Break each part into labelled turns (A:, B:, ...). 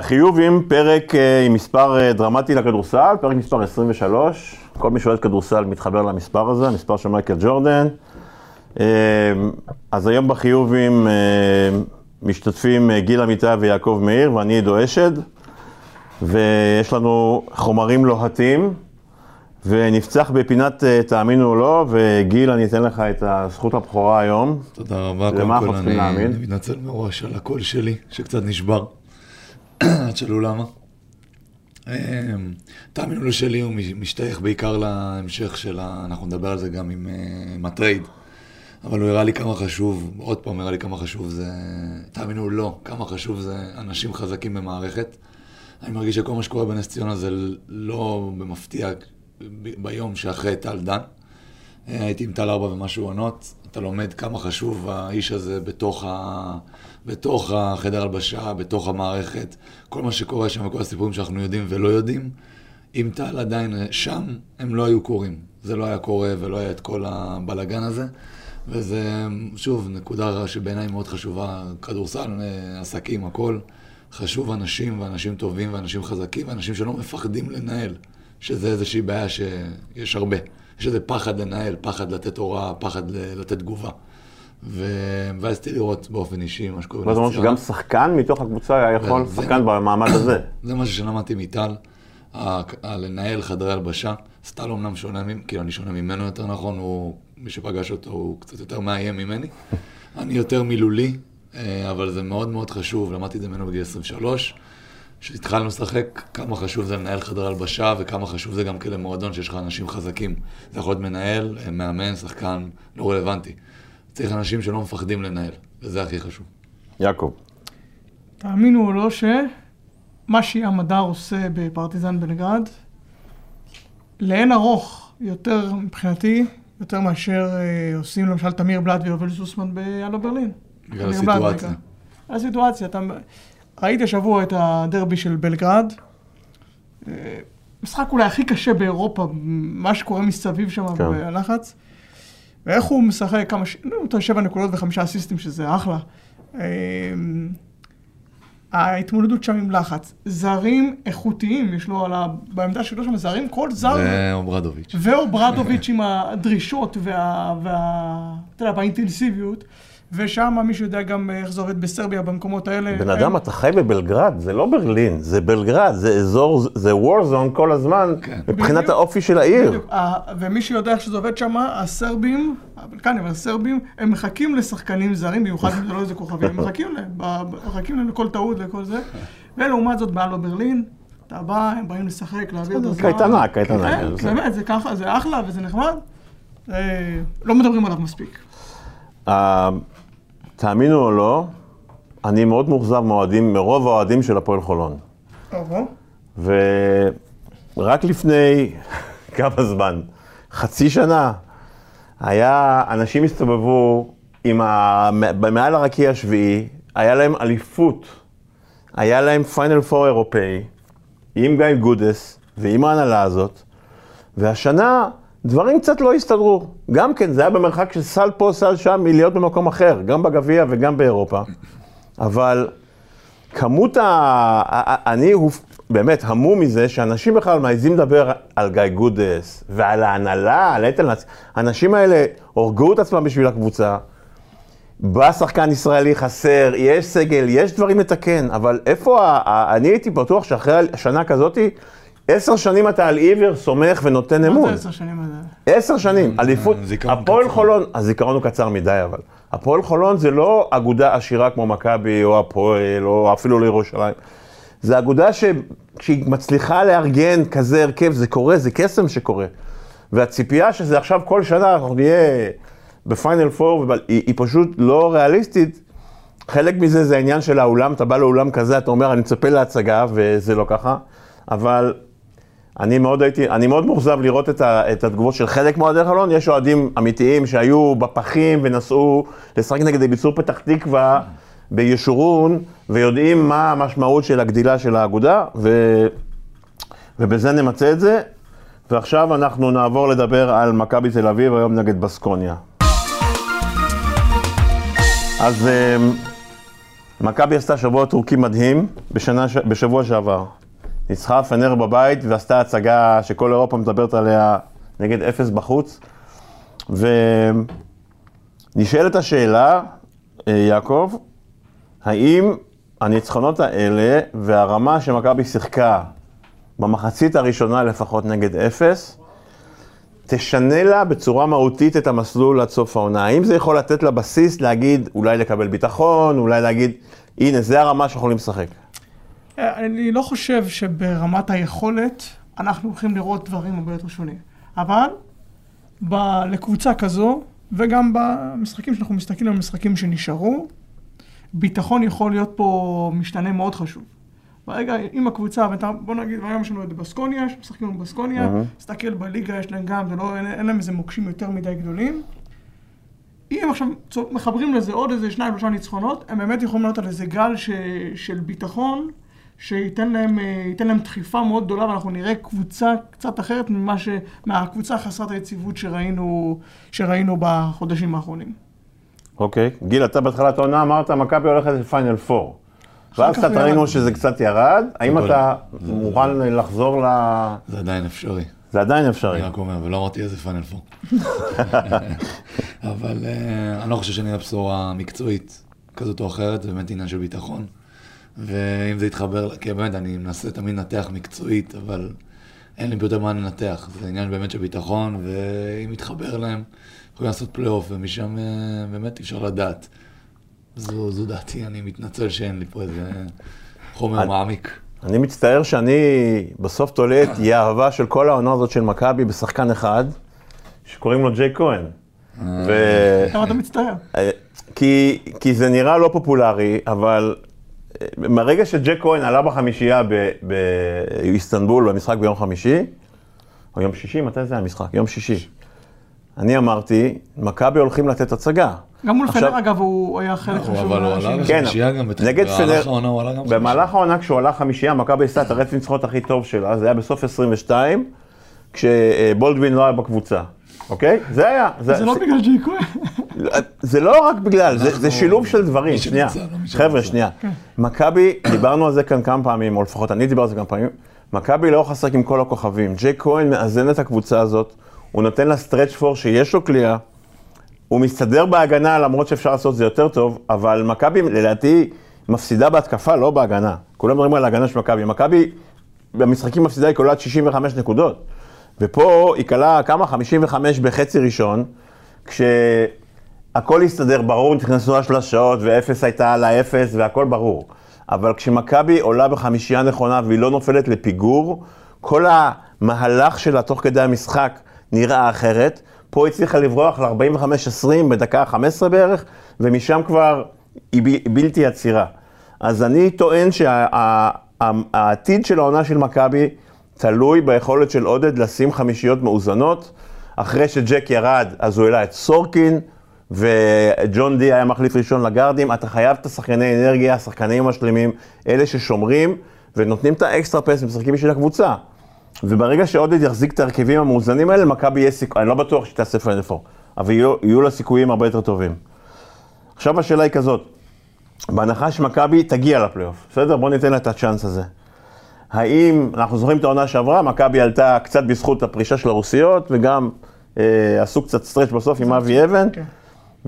A: חיובים, פרק אה, עם מספר אה, דרמטי לכדורסל, פרק מספר 23. כל מי שאוהד כדורסל מתחבר למספר הזה, המספר של מייקל ג'ורדן. אה, אז היום בחיובים משתתפים גיל אמיתי ויעקב מאיר ואני עידו אשד, ויש לנו חומרים לוהטים, ונפצח בפינת תאמינו או לא, וגיל, אני אתן לך את הזכות הבכורה היום.
B: תודה רבה, קודם כל אני מתנצל מראש על הקול שלי, שקצת נשבר. שלו למה. אמ, תאמינו לי שלי הוא משתייך בעיקר להמשך של ה... אנחנו נדבר על זה גם עם, אה, עם הטרייד. אבל הוא הראה לי כמה חשוב, עוד פעם הראה לי כמה חשוב זה, תאמינו לא, כמה חשוב זה אנשים חזקים במערכת. אני מרגיש שכל מה שקורה בנס ציונה זה לא במפתיע ביום שאחרי טל דן. אה, הייתי עם טל ארבע ומשהו עונות, אתה לומד כמה חשוב האיש הזה בתוך, ה... בתוך החדר הלבשה, בתוך המערכת, כל מה שקורה שם וכל הסיפורים שאנחנו יודעים ולא יודעים. אם טל עדיין שם, הם לא היו קורים. זה לא היה קורה ולא היה את כל הבלגן הזה. וזה, שוב, נקודה שבעיניי מאוד חשובה, כדורסל, עסקים, הכל. חשוב אנשים ואנשים טובים ואנשים חזקים ואנשים שלא מפחדים לנהל, שזה איזושהי בעיה שיש הרבה. יש איזה פחד לנהל, פחד לתת הוראה, פחד לתת תגובה. ואז רציתי לראות באופן אישי מה שקורה.
A: זאת אומרת שגם שחקן מתוך הקבוצה היה יכול, שחקן במעמד הזה.
B: זה משהו שלמדתי מטל, לנהל חדרי הלבשה. סטל אומנם שונה, כאילו אני שונה ממנו יותר נכון, הוא, מי שפגש אותו הוא קצת יותר מאיים ממני. אני יותר מילולי, אה, אבל זה מאוד מאוד חשוב, למדתי את זה ממנו בגיל 23. כשהתחלנו לשחק, כמה חשוב זה לנהל חדר הלבשה, וכמה חשוב זה גם כאלה מועדון שיש לך אנשים חזקים. זה יכול להיות מנהל, מאמן, שחקן, לא רלוונטי. צריך אנשים שלא מפחדים לנהל, וזה הכי חשוב.
A: יעקב.
C: תאמינו או לא שמה שים הדר עושה בפרטיזן בלגרד, לאין ארוך, יותר מבחינתי, יותר מאשר אה, עושים למשל תמיר בלאט ויובל סוסמן ביאללה ברלין.
B: בגלל הסיטואציה.
C: הסיטואציה. אתה... ראיתי השבוע את הדרבי של בלגרד. אה, משחק אולי הכי קשה באירופה, מה שקורה מסביב שם כן. בלחץ. ואיך הוא משחק כמה, ש... נו, אתה שבע נקודות וחמישה אסיסטים, שזה אחלה. אמ, ההתמודדות שם עם לחץ. זרים איכותיים, יש לו על ה... בעמדה שלו שם זרים, כל זר...
B: ואוברדוביץ'.
C: ואוברדוביץ' עם הדרישות וה... וה... אתה יודע, באינטנסיביות. ושם מישהו יודע גם איך זה עובד בסרביה, במקומות האלה.
A: בן אדם, אתה חי בבלגרד, זה לא ברלין, זה בלגרד, זה אזור, זה וורזון כל הזמן, כן. מבחינת בדיוק, האופי של העיר. בדיוק,
C: ומי שיודע איך שזה עובד שם, הסרבים, הבלקנים, אבל הסרבים, הם מחכים לשחקנים זרים, במיוחד אם זה לא איזה כוכבים, הם מחכים להם, מחכים להם לכל טעות וכל זה. ולעומת זאת, בעלו ברלין, אתה בא, הם באים לשחק, להעביר את הזמן.
A: קייטנה, קייטנה.
C: כן, באמת, זה ככה, זה אחלה וזה נחמד. לא מדברים עליו מספיק.
A: תאמינו או לא, אני מאוד מאוכזב מאוהדים, מרוב האוהדים של הפועל חולון. ורק לפני כמה זמן, חצי שנה, היה, אנשים הסתובבו עם ה... מעל הרקיע השביעי, היה להם אליפות, היה להם פיינל פור אירופאי, עם גיא גודס ועם ההנהלה הזאת, והשנה דברים קצת לא הסתדרו. גם כן, זה היה במרחק של סל פה, סל שם, מלהיות במקום אחר, גם בגביע וגם באירופה. אבל כמות ה... אני באמת המום מזה שאנשים בכלל מעזים לדבר על גיא גודס ועל ההנהלה, על איתן, האנשים האלה הורגו את עצמם בשביל הקבוצה. בא שחקן ישראלי חסר, יש סגל, יש דברים לתקן, אבל איפה, ה... אני הייתי בטוח שאחרי שנה כזאתי, עשר שנים אתה על עיוור, סומך ונותן אמון. מה
C: זה עשר שנים?
A: עשר שנים, אה, אליפות. הפועל חולון, הזיכרון הוא קצר מדי אבל. הפועל חולון זה לא אגודה עשירה כמו מכבי או הפועל או אפילו לירושלים. זה אגודה שהיא מצליחה לארגן כזה הרכב, זה קורה, זה קסם שקורה. והציפייה שזה עכשיו כל שנה אנחנו נהיה בפיינל פור, היא, היא פשוט לא ריאליסטית. חלק מזה זה העניין של האולם, אתה בא לאולם כזה, אתה אומר, אני מצפה להצגה, וזה לא ככה. אבל אני מאוד הייתי, אני מאוד מאוכזב לראות את, ה, את התגובות של חלק מאוהדי חלון, יש אוהדים אמיתיים שהיו בפחים ונסעו לשחק נגד ביצור פתח תקווה בישורון, ויודעים מה המשמעות של הגדילה של האגודה, ו, ובזה נמצה את זה. ועכשיו אנחנו נעבור לדבר על מכבי תל אביב היום נגד בסקוניה. אז אמ, מכבי עשתה שבוע טורקי מדהים בשנה, בשבוע שעבר. ניצחה פנר בבית ועשתה הצגה שכל אירופה מדברת עליה נגד אפס בחוץ. ונשאלת השאלה, אה, יעקב, האם הניצחונות האלה והרמה שמכבי שיחקה במחצית הראשונה לפחות נגד אפס, תשנה לה בצורה מהותית את המסלול עד סוף העונה. האם זה יכול לתת לה בסיס להגיד, אולי לקבל ביטחון, אולי להגיד, הנה, זה הרמה שאנחנו יכולים לשחק?
C: אני לא חושב שברמת היכולת אנחנו הולכים לראות דברים הרבה יותר שונים. אבל ב- לקבוצה כזו, וגם במשחקים שאנחנו מסתכלים על משחקים שנשארו, ביטחון יכול להיות פה משתנה מאוד חשוב. ברגע, אם הקבוצה, בוא נגיד, היום יש לנו את בסקוניה, שמשחקים בבסקוניה, תסתכל בליגה, יש להם גם, לא, אין, אין להם איזה מוקשים יותר מדי גדולים. אם עכשיו מחברים לזה עוד איזה שניים, שלושה ניצחונות, הם באמת יכולים להיות על איזה גל ש, של ביטחון, שייתן להם, אה, להם דחיפה מאוד גדולה, ואנחנו נראה קבוצה קצת אחרת ממה ש... מהקבוצה חסרת היציבות שראינו, שראינו בחודשים האחרונים.
A: אוקיי. Okay. גיל, אתה בתחילת העונה אמרת, מכבי הולכת לפיינל פור. ואז קצת ראינו שזה קצת ירד. האם אתה מוכן לחזור ל...
B: זה עדיין אפשרי.
A: זה עדיין אפשרי.
B: אני רק אומר, ולא אמרתי איזה פיינל פור. אבל אה, אני לא חושב שנראה בשורה מקצועית כזאת או אחרת, זה באמת עניין של ביטחון. ואם זה יתחבר, כי באמת, אני מנסה תמיד לנתח מקצועית, אבל אין לי ביותר מה לנתח. זה עניין באמת של ביטחון, ואם יתחבר להם, יכולים לעשות פלייאוף, ומשם אה, באמת אפשר לדעת. זו, זו דעתי, אני מתנצל שאין לי פה איזה חומר אני, מעמיק.
A: אני מצטער שאני בסוף תולה את אהבה של כל העונה הזאת של מכבי בשחקן אחד, שקוראים לו ג'יי כהן.
C: ו... למה אתה מצטער? אה,
A: כי, כי זה נראה לא פופולרי, אבל אה, מהרגע שג'ק כהן עלה בחמישייה באיסטנבול, במשחק ביום חמישי, או יום שישי, מתי זה המשחק? יום שישי. אני אמרתי, מכבי הולכים לתת הצגה.
C: גם מול פנר אגב הוא היה חלק חשוב.
B: אבל הוא עלה לחמישייה גם,
A: נגד פנר, במהלך העונה כשהוא עלה חמישייה, מכבי עשתה את הרצף ניצחונות הכי טוב שלה, זה היה בסוף 22, כשבולדווין לא היה בקבוצה, אוקיי? זה היה.
C: זה לא בגלל ג'י כהן.
A: זה לא רק בגלל, זה שילוב של דברים, שנייה. לא חבר'ה, שנייה. כן. מכבי, דיברנו על זה כאן כמה פעמים, או לפחות אני דיברתי על זה כמה פעמים, מכבי לא לשחק עם כל הכוכבים. ג'י כהן מאזן את הקבוצה הזאת, הוא נותן לה stretch four שיש לו קליעה. הוא מסתדר בהגנה, למרות שאפשר לעשות זה יותר טוב, אבל מכבי, לדעתי, מפסידה בהתקפה, לא בהגנה. כולם מדברים על ההגנה של מכבי. מכבי, במשחקים מפסידה היא קולעת 65 נקודות. ופה היא קלעה כמה? 55 בחצי ראשון, כשהכל הסתדר, ברור, נכנסו השלשות, ואפס הייתה על האפס, והכל ברור. אבל כשמכבי עולה בחמישייה נכונה והיא לא נופלת לפיגור, כל המהלך שלה תוך כדי המשחק נראה אחרת. פה הצליחה לברוח ל-45-20 בדקה 15 בערך, ומשם כבר היא בלתי עצירה. אז אני טוען שהעתיד של העונה של מכבי תלוי ביכולת של עודד לשים חמישיות מאוזנות. אחרי שג'ק ירד, אז הוא העלה את סורקין, וג'ון די היה מחליף ראשון לגארדים. אתה חייב את השחקני אנרגיה, השחקנים המשלימים, אלה ששומרים ונותנים את ה extra pass ומשחקים בשביל הקבוצה. וברגע שעודד יחזיק את ההרכבים המאוזנים האלה, למכבי יהיה סיכוי, אני לא בטוח שהיא תעשה פיינל פור, אבל יהיו, יהיו לה סיכויים הרבה יותר טובים. עכשיו השאלה היא כזאת, בהנחה שמכבי תגיע לפלייאוף, בסדר? בואו ניתן לה את הצ'אנס הזה. האם, אנחנו זוכרים את העונה שעברה, מכבי עלתה קצת בזכות הפרישה של הרוסיות, וגם אה, עשו קצת stretch בסוף עם אבי אבן. כן.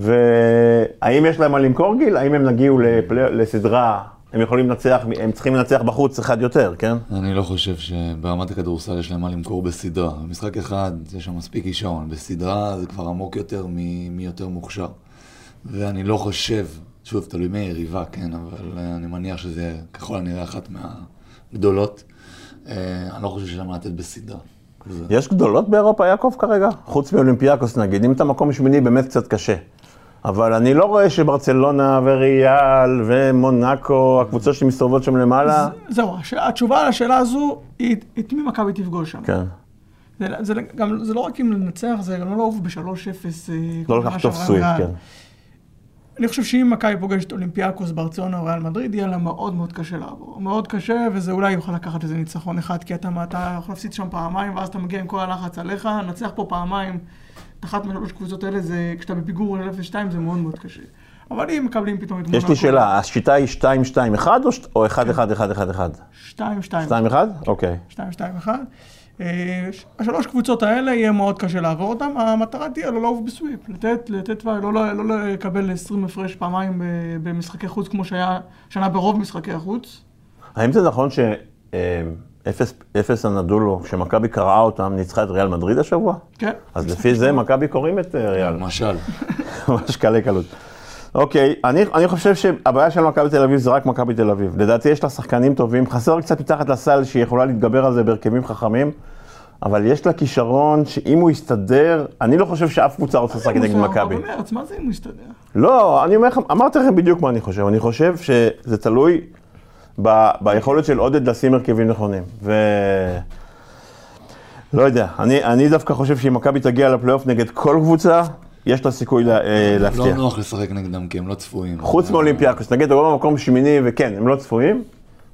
A: והאם יש להם מה למכור גיל? האם הם יגיעו לפלי... לסדרה הם יכולים לנצח, הם צריכים לנצח בחוץ אחד יותר, כן?
B: אני לא חושב שברמת הכדורסל יש להם מה למכור בסדרה. במשחק אחד יש שם מספיק כישרון, בסדרה זה כבר עמוק יותר מי יותר מוכשר. ואני לא חושב, שוב, תלוי מי היריבה, כן, אבל אה, אני מניח שזה ככל הנראה אחת מהגדולות. אה, אני לא חושב שיש להם מה לתת בסדרה.
A: יש גדולות באירופה, יעקב, כרגע? חוץ מאולימפיאקוס נגיד, אם אתה מקום שמיני באמת קצת קשה. אבל אני לא רואה שברצלונה וריאל ומונאקו, הקבוצות שמסתובבות שם למעלה...
C: זהו, התשובה על השאלה הזו היא את מי מכבי תפגוש שם.
A: כן.
C: זה, זה, גם, זה לא רק אם לנצח, זה גם לא לעוף ב-3-0. אה,
A: לא לקחת טוב סוויט, כן.
C: אני חושב שאם מכבי פוגשת אולימפיאקוס, ברצלונה או ריאל מדריד, יהיה לה מאוד מאוד קשה לעבור. מאוד קשה, וזה אולי יוכל לקחת איזה ניצחון אחד, כי אתה, אתה יכול להפסיד שם פעמיים, ואז אתה מגיע עם כל הלחץ עליך, נצח פה פעמיים. אחת מהשלוש קבוצות האלה זה, כשאתה בפיגור 0-2 זה מאוד מאוד קשה. אבל אם מקבלים פתאום את
A: יש לי שאלה, השיטה היא 2-2-1 או 1-1-1-1-1?
C: 2-2.
A: 2-1? אוקיי.
C: 2-2-1. אה, השלוש קבוצות האלה יהיה מאוד קשה לעבור אותן, המטרה תהיה לא לעוף בסוויפ, לתת, לתת, לא, לא, לא לקבל 20 הפרש פעמיים במשחקי חוץ כמו שהיה שנה ברוב משחקי החוץ.
A: האם זה נכון שאפס הנדולו, כשמכבי קראה אותם, ניצחה את ריאל מדריד השבוע?
C: כן.
A: אז לפי זה מכבי קוראים את אה, ריאל.
B: למשל.
A: ממש קלי קלות. אוקיי, אני, אני חושב שהבעיה של מכבי תל אביב זה רק מכבי תל אביב. לדעתי יש לה שחקנים טובים, חסר קצת מתחת לסל שהיא יכולה להתגבר על זה בהרכבים חכמים, אבל יש לה כישרון שאם הוא יסתדר, אני לא חושב שאף קבוצה רוצה לשחק נגד מכבי.
C: מה זה אם הוא יסתדר?
A: לא, אני אומר לכם, אמרתי לכם בדיוק מה אני חושב. אני חושב שזה תלוי ב, ביכולת של עודד לשים הרכבים נכונים. ו... לא יודע, אני, אני דווקא חושב שאם מכבי תגיע לפלייאוף נגד כל קבוצה, יש לה סיכוי לה, אה, להפתיע.
B: לא נוח לשחק נגדם כי הם לא צפויים.
A: חוץ מאולימפיאקוס, נגיד רוב המקום שמיני וכן, הם לא צפויים.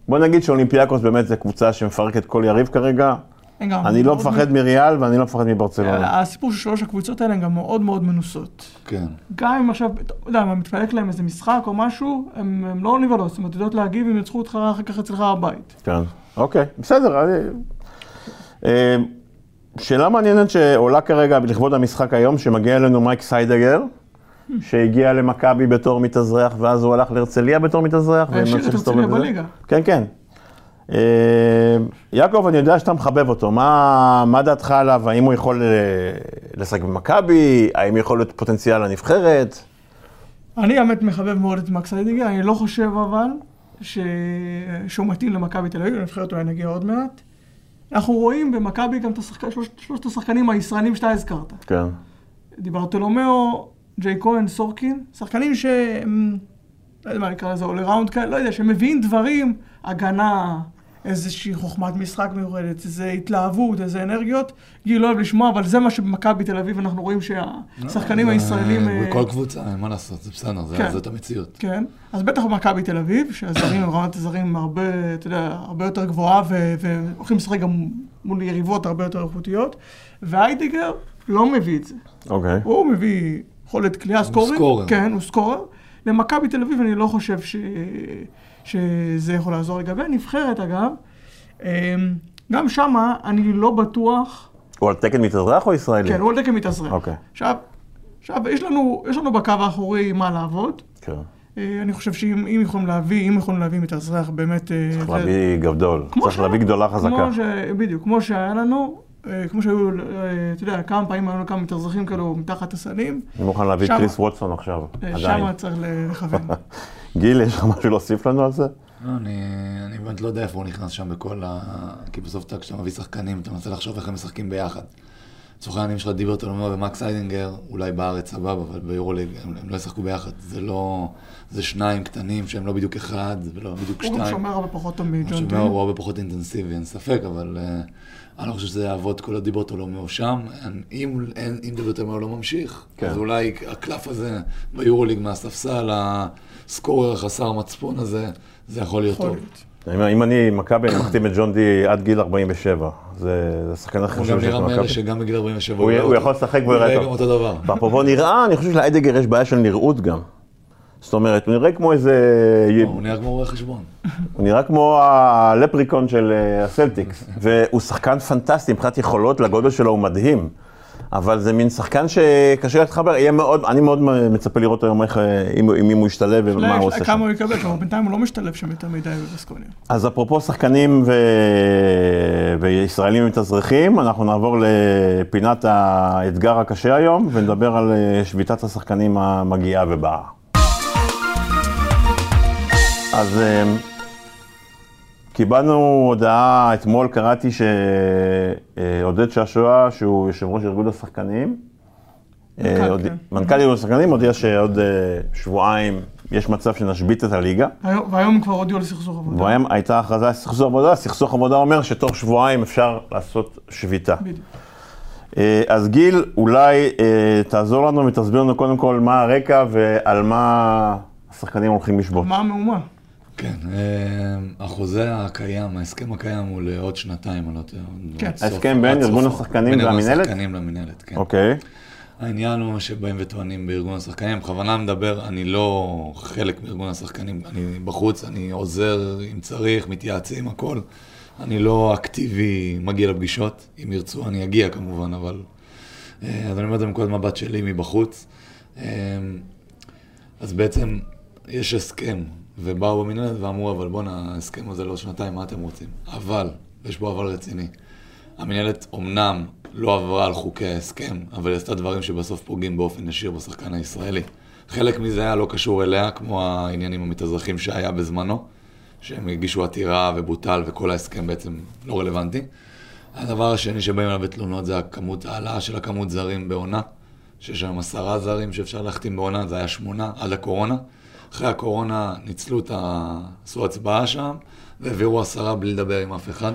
A: בוא נגיד שאולימפיאקוס באמת זה קבוצה שמפרקת כל יריב כרגע. אני לא מפחד מריאל ואני לא מפחד מברצלונה.
C: הסיפור של שלוש הקבוצות האלה הן גם מאוד מאוד מנוסות.
B: כן.
C: גם אם עכשיו, אתה יודע, אם מתפלק להם איזה משחק או משהו, הם לא נבהלות, זאת אומרת, יודעות להגיב אם ינצחו אותך אחר כך אצלך בבית.
A: כן, אוקיי, בסדר. אה, שאלה מעניינת שעולה כרגע לכבוד המשחק היום, שמגיע אלינו מקס היידגר, שהגיע למכבי בתור מתאזרח, ואז הוא הלך להרצליה בתור מתאזרח.
C: והשאיר את הרצליה בליגה.
A: כן, כן. אה, יעקב, אני יודע שאתה מחבב אותו, מה, מה דעתך עליו? האם הוא יכול אה, לשחק במכבי? האם יכול להיות פוטנציאל לנבחרת?
C: אני האמת מחבב מאוד את מקס היידגר, אני לא חושב אבל ש... שהוא מתאים למכבי תל אביב, לנבחרת אולי נגיע עוד מעט. אנחנו רואים במכבי גם את השחק... שלוש... שלושת השחקנים הישראלים שאתה הזכרת.
A: כן.
C: דיברטולומיאו, ג'יי כהן, סורקין, שחקנים שהם, לא יודע מה נקרא לזה, אולי ראונד כאלה, לא יודע, שמביאים דברים, הגנה, איזושהי חוכמת משחק מיוחדת, איזו התלהבות, איזה אנרגיות. גיל לא אוהב לשמוע, אבל זה מה שבמכבי תל אביב אנחנו רואים שהשחקנים הישראלים...
B: אה, בכל קבוצה, אין מה לעשות, זה בסדר, כן. זאת המציאות.
C: כן, אז בטח במכבי תל אביב, שהזרים הם רמת הזרים הרבה, אתה יודע, הרבה יותר גבוהה, והולכים לשחק גם מול יריבות הרבה יותר איכותיות, והיידיגר לא מביא את זה.
A: אוקיי.
C: הוא מביא יכולת. הוא סקורר. כן, הוא סקורר. למכבי תל אביב אני לא חושב ש... שזה יכול לעזור. לגבי הנבחרת, אגב, אמ, גם שמה אני לא בטוח...
A: הוא על תקן מתאזרח או ישראלי?
C: כן, הוא על תקן מתאזרח.
A: אוקיי.
C: עכשיו, עכשיו יש, לנו, יש לנו בקו האחורי מה לעבוד.
A: כן.
C: אה, אני חושב שאם יכולים להביא, אם יכולים להביא מתאזרח, באמת...
A: אה, צריך להביא גדול, צריך להביא גדולה חזקה.
C: בדיוק, כמו שהיה לנו, כמו שהיו, אתה יודע, כמה פעמים היו לנו כמה מתאזרחים כאלו מתחת הסלים.
A: אני מוכן להביא את קריס ווטסון עכשיו, עדיין.
C: שם צריך לכוון.
A: גיל, יש לך משהו להוסיף לנו על זה?
B: לא, אני, אני באמת לא יודע איפה הוא נכנס שם בכל ה... כי בסוף אתה, כשאתה מביא שחקנים, אתה מנסה לחשוב איך הם משחקים ביחד. לצורך העניינים שלך דיברת על ומקס איידנגר, אולי בארץ סבבה, אבל ביורוליג הם, הם לא ישחקו ביחד. זה לא... זה שניים קטנים שהם לא בדיוק אחד, ולא בדיוק שתיים. הוא
C: גם שומר הרבה פחות תמיד, ג'ון
B: טים. הוא הרבה פחות אינטנסיבי, אין ספק, אבל uh, אני לא חושב שזה יעבוד כל הדיברות לא מאושם. אם, אם דיברות לא ממשיך, כן. אז אולי הקלף הזה ביורוליג מהספסל, הסקורר החסר מצפון הזה, זה יכול להיות טוב.
A: אם אני מכבי, אני מחתים את ג'ון די עד גיל 47. זה השחקן הכי חשוב
B: שיש במכבי. הוא גם נראה מאלה שגם בגיל 47
A: הוא יכול לשחק והוא
B: יראה גם אותו דבר.
A: ואפרופו נראה, אני חושב שלאיידגר יש בעיה של נראות גם. זאת אומרת, הוא נראה כמו איזה...
B: הוא נראה כמו רואה חשבון.
A: הוא נראה כמו הלפריקון של אה, הסלטיקס. והוא שחקן פנטסטי, מבחינת יכולות, לגודל שלו הוא מדהים. אבל זה מין שחקן שקשה להתחבר, יהיה מאוד, אני מאוד מצפה לראות היום איך, אם, אם הוא ישתלב ומה הוא עושה שם.
C: כמה הוא יקבל, כלומר בינתיים הוא לא משתלב שם יותר מדי בבסקוניה.
A: אז אפרופו שחקנים ו... וישראלים מתאזרחים, אנחנו נעבור לפינת האתגר הקשה היום, ונדבר על אה, שביתת השחקנים המגיעה ובאה. אז אה, קיבלנו הודעה, אתמול קראתי שעודד שעשוע, שהוא יושב ראש ארגון השחקנים,
C: מנכ"ל
A: כן. ארגון השחקנים הודיע שעוד אה, שבועיים יש מצב שנשבית את הליגה.
C: והיום כבר הודיעו על סכסוך עבודה.
A: והיום הייתה הכרזה על סכסוך עבודה, סכסוך עבודה אומר שתוך שבועיים אפשר לעשות שביתה. אה, אז גיל, אולי אה, תעזור לנו ותסביר לנו קודם כל מה הרקע ועל מה השחקנים הולכים לשבות.
C: מה המהומה?
B: כן, אה, החוזה הקיים, ההסכם הקיים הוא לעוד שנתיים, אני לא יודע.
A: כן. ההסכם בין ארגון השחקנים והמינהלת?
B: בין ארגון השחקנים למינהלת, כן.
A: אוקיי.
B: העניין הוא שבאים וטוענים בארגון השחקנים, בכוונה מדבר, אני לא חלק מארגון השחקנים, אני בחוץ, אני עוזר אם צריך, מתייעצים, הכל. אני לא אקטיבי מגיע לפגישות, אם ירצו אני אגיע כמובן, אבל... אה, אז אני אומר את זה מנקודת מבט שלי מבחוץ. אה, אז בעצם יש הסכם, ובאו במנהלת ואמרו, אבל בואנה, ההסכם הזה לא שנתיים, מה אתם רוצים? אבל, יש בו אבל רציני. המנהלת אומנם לא עברה על חוקי ההסכם, אבל היא עשתה דברים שבסוף פוגעים באופן ישיר בשחקן הישראלי. חלק מזה היה לא קשור אליה, כמו העניינים המתאזרחים שהיה בזמנו, שהם הגישו עתירה ובוטל וכל ההסכם בעצם לא רלוונטי. הדבר השני שבאים אליו בתלונות זה הכמות, העלאה של הכמות זרים בעונה, שיש היום עשרה זרים שאפשר להחתים בעונה, זה היה שמונה עד הקורונה. אחרי הקורונה ניצלו את ה... עשו הצבעה שם, והעבירו עשרה בלי לדבר עם אף אחד.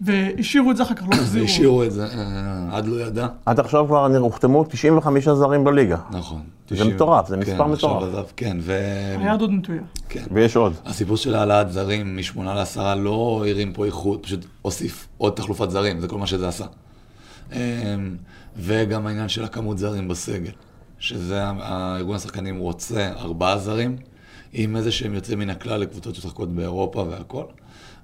C: והשאירו את זה אחר כך, לא
B: החזירו. והשאירו את זה, אה, עד לא ידע.
A: עד עכשיו כבר הוחתמו 95 זרים בליגה.
B: נכון.
A: זה מטורף, זה מספר מטורף.
B: כן, ו...
C: היד עוד נטויה.
A: כן. ויש עוד.
B: הסיפור של העלאת זרים משמונה לעשרה לא הרים פה איכות, פשוט הוסיף עוד תחלופת זרים, זה כל מה שזה עשה. אמ, וגם העניין של הכמות זרים בסגל, שזה, הארגון השחקנים רוצה ארבעה זרים, עם איזה שהם יוצאים מן הכלל לקבוצות ששחקות באירופה והכל.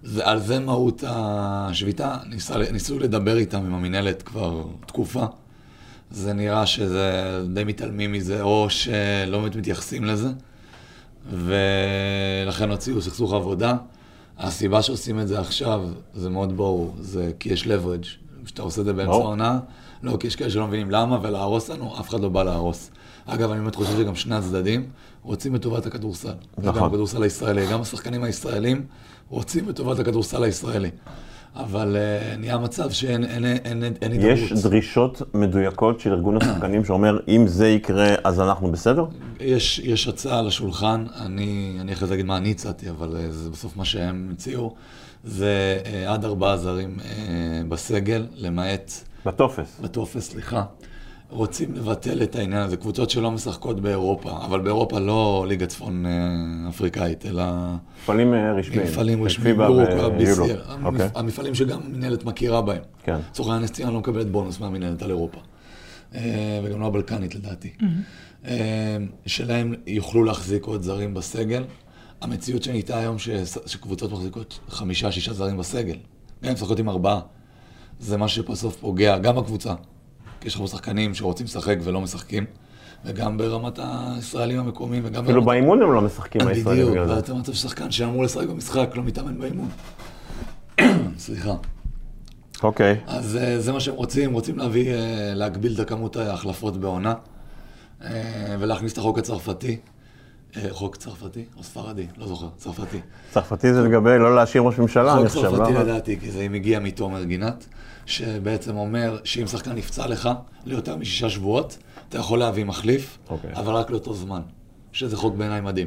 B: ועל זה מהות השביתה, ניסו לדבר איתם עם המינהלת כבר תקופה. זה נראה שזה די מתעלמים מזה, או שלא באמת מתייחסים לזה, ולכן הוציאו סכסוך עבודה. הסיבה שעושים את זה עכשיו, זה מאוד ברור, זה כי יש leverage. כשאתה עושה את זה באמצע העונה, לא, כי יש כאלה שלא מבינים למה, ולהרוס לנו, אף אחד לא בא להרוס. אגב, אני באמת חושב שגם שני הצדדים רוצים את טובת הכדורסל. נכון. גם הכדורסל הישראלי, גם השחקנים הישראלים רוצים את טובת הכדורסל הישראלי. אבל uh, נהיה מצב שאין אין, אין, אין
A: הידברות. יש דרישות מדויקות של ארגון השחקנים שאומר, אם זה יקרה, אז אנחנו בסדר?
B: יש, יש הצעה על השולחן, אני, אני אחרי זה אגיד מה אני הצעתי, אבל uh, זה בסוף מה שהם הציעו, זה uh, עד ארבעה זרים uh, בסגל, למעט...
A: בטופס.
B: בטופס, סליחה. רוצים לבטל את העניין הזה, קבוצות שלא משחקות באירופה, אבל באירופה לא ליגה צפון אה, אפריקאית, אלא...
A: מפעלים אה, רשמיים.
B: מפעלים רשמיים, BCL. אוקיי. המפעלים שגם המנהלת מכירה בהם.
A: כן.
B: לצורך העניין נס לא מקבלת בונוס מהמנהלת על אירופה. אה, וגם לא הבלקנית לדעתי. שלהם יוכלו להחזיק עוד זרים בסגל. המציאות שנהייתה היום שקבוצות מחזיקות חמישה, שישה זרים בסגל. גם אם משחקות עם ארבעה. זה מה שבסוף פוגע, גם בקבוצה. כי יש לך שחקנים שרוצים לשחק ולא משחקים, וגם ברמת הישראלים המקומיים, וגם
A: אפילו ברמת... באימון הם לא משחקים הישראלים
B: בדיוק, ואתה מצב שחקן שאמור לשחק במשחק, לא מתאמן באימון. סליחה.
A: אוקיי. Okay.
B: אז uh, זה מה שהם רוצים, רוצים להביא, uh, להגביל את הכמות ההחלפות בעונה, uh, ולהכניס את החוק הצרפתי. חוק צרפתי או ספרדי, לא זוכר, צרפתי.
A: צרפתי זה לגבי לא להשאיר ראש ממשלה,
B: אני חושב, לא? חוק צרפתי לדעתי, כי זה מגיע מתומר גינת. שבעצם אומר שאם שחקן נפצע לך ליותר משישה שבועות, אתה יכול להביא מחליף, okay. אוקיי. אבל רק לאותו זמן. שזה חוק בעיניי מדהים.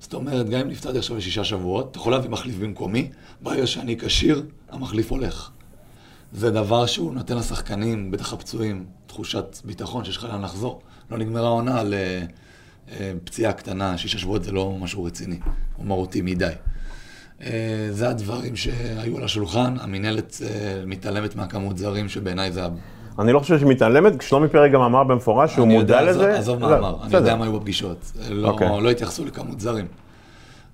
B: זאת אומרת, גם אם נפצעתי עכשיו לשישה שבועות, אתה יכול להביא מחליף במקומי, ברגע שאני כשיר, המחליף הולך. זה דבר שהוא נותן לשחקנים, בטח הפצועים, תחושת ביטחון שיש לך לאן לחזור. לא נגמרה העונה על uh, פציעה קטנה, שישה שבועות זה לא משהו רציני, או מהותי מדי. אה, זה הדברים שהיו על השולחן, המינהלת אה, מתעלמת מהכמות זרים שבעיניי זה...
A: אני לא חושב שהיא מתעלמת, שלומי פרק גם אמר במפורש שהוא מודע לזה.
B: עזוב מה אמר, אני יודע מה היו בפגישות. לא, אוקיי. לא התייחסו לכמות זרים.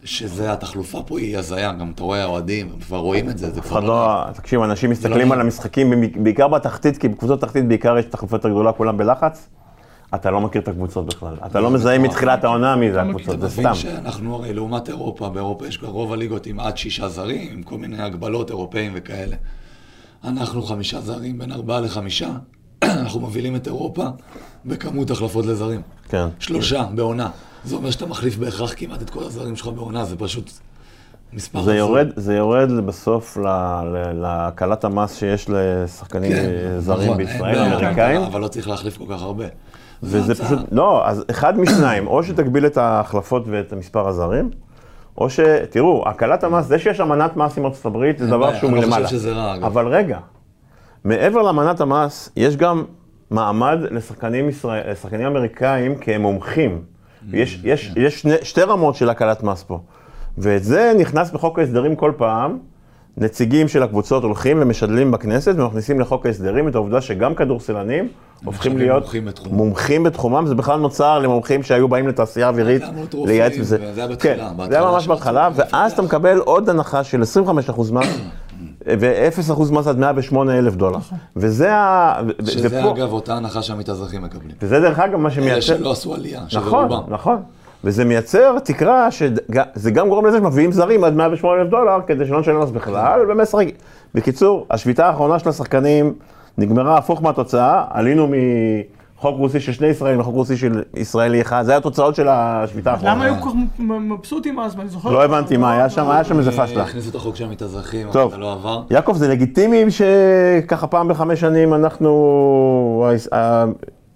B: שזה, התחלופה פה היא הזיה, גם אתה רואה האוהדים, כבר רואים את זה, זה
A: כבר... לא, תקשיב, אנשים מסתכלים לא על המשחקים, בעיקר בתחתית, כי בקבוצות תחתית בעיקר יש תחלופה יותר גדולה, כולם בלחץ. אתה לא מכיר את הקבוצות בכלל. אתה לא מזהה מתחילת העונה מי זה הקבוצות, זה סתם. אתה מבין
B: שאנחנו הרי לעומת אירופה, באירופה יש כבר רוב הליגות עם עד שישה זרים, עם כל מיני הגבלות אירופאים וכאלה. אנחנו חמישה זרים, בין ארבעה לחמישה, אנחנו מובילים את אירופה בכמות החלפות לזרים.
A: כן.
B: שלושה בעונה. זה אומר שאתה מחליף בהכרח כמעט את כל הזרים שלך בעונה, זה פשוט מספר
A: זה יורד, זה יורד בסוף להקלת המס שיש לשחקנים כן, זרים נכון, בישראל, אמריקאים.
B: אבל לא צריך להחליף כל כך הרבה.
A: וזה פשוט, לא, אז אחד משניים, או שתגביל את ההחלפות ואת מספר הזרים, או ש... תראו, הקלת המס, זה שיש אמנת מס עם ארצות הברית, זה דבר שהוא מלמעלה.
B: אני לא חושב שזה רע.
A: אבל רגע, מעבר לאמנת המס, יש גם מעמד לשחקנים, ישראל, לשחקנים אמריקאים כמומחים. יש, יש. יש שני, שתי רמות של הקלת מס פה. ואת זה נכנס בחוק ההסדרים כל פעם, נציגים של הקבוצות הולכים ומשדלים בכנסת ומכניסים לחוק ההסדרים את העובדה שגם כדורסלנים הופכים להיות
B: מומחים בתחום.
A: מומחים בתחומם, זה בכלל נוצר למומחים שהיו באים לתעשייה אווירית, לייעץ בזה.
B: וזה היה בתחילה,
A: כן,
B: בהתחלה
A: זה היה ממש בהתחלה. ואז אתה מקבל עוד הנחה של 25% מס, ו-0% מס עד 108 אלף דולר. וזה ה...
B: שזה אגב אותה הנחה שהמתאזרחים מקבלים.
A: וזה דרך אגב מה
B: אלה
A: שמייצר...
B: שלא עשו עלייה, שזה
A: נכון,
B: רובם.
A: נכון. וזה מייצר תקרה שזה גם גורם לזה שמביאים זרים עד 108 אלף דולר כדי שלא נשלם מס בכלל, ומסרג. בקיצור, השביתה האחרונה של השחקנים נגמרה הפוך מהתוצאה, עלינו מחוק רוסי של שני ישראלים לחוק רוסי של ישראלי אחד, זה התוצאות של השביתה האחרונה.
C: למה היו כל כך מ- מבסוטים אז? ואני זוכר...
A: לא הבנתי מה היה שם, היה שם איזה פשלה.
B: הכניסו את החוק של המתאזרחים, זה לא עבר.
A: יעקב, זה לגיטימי שככה פעם בחמש שנים אנחנו...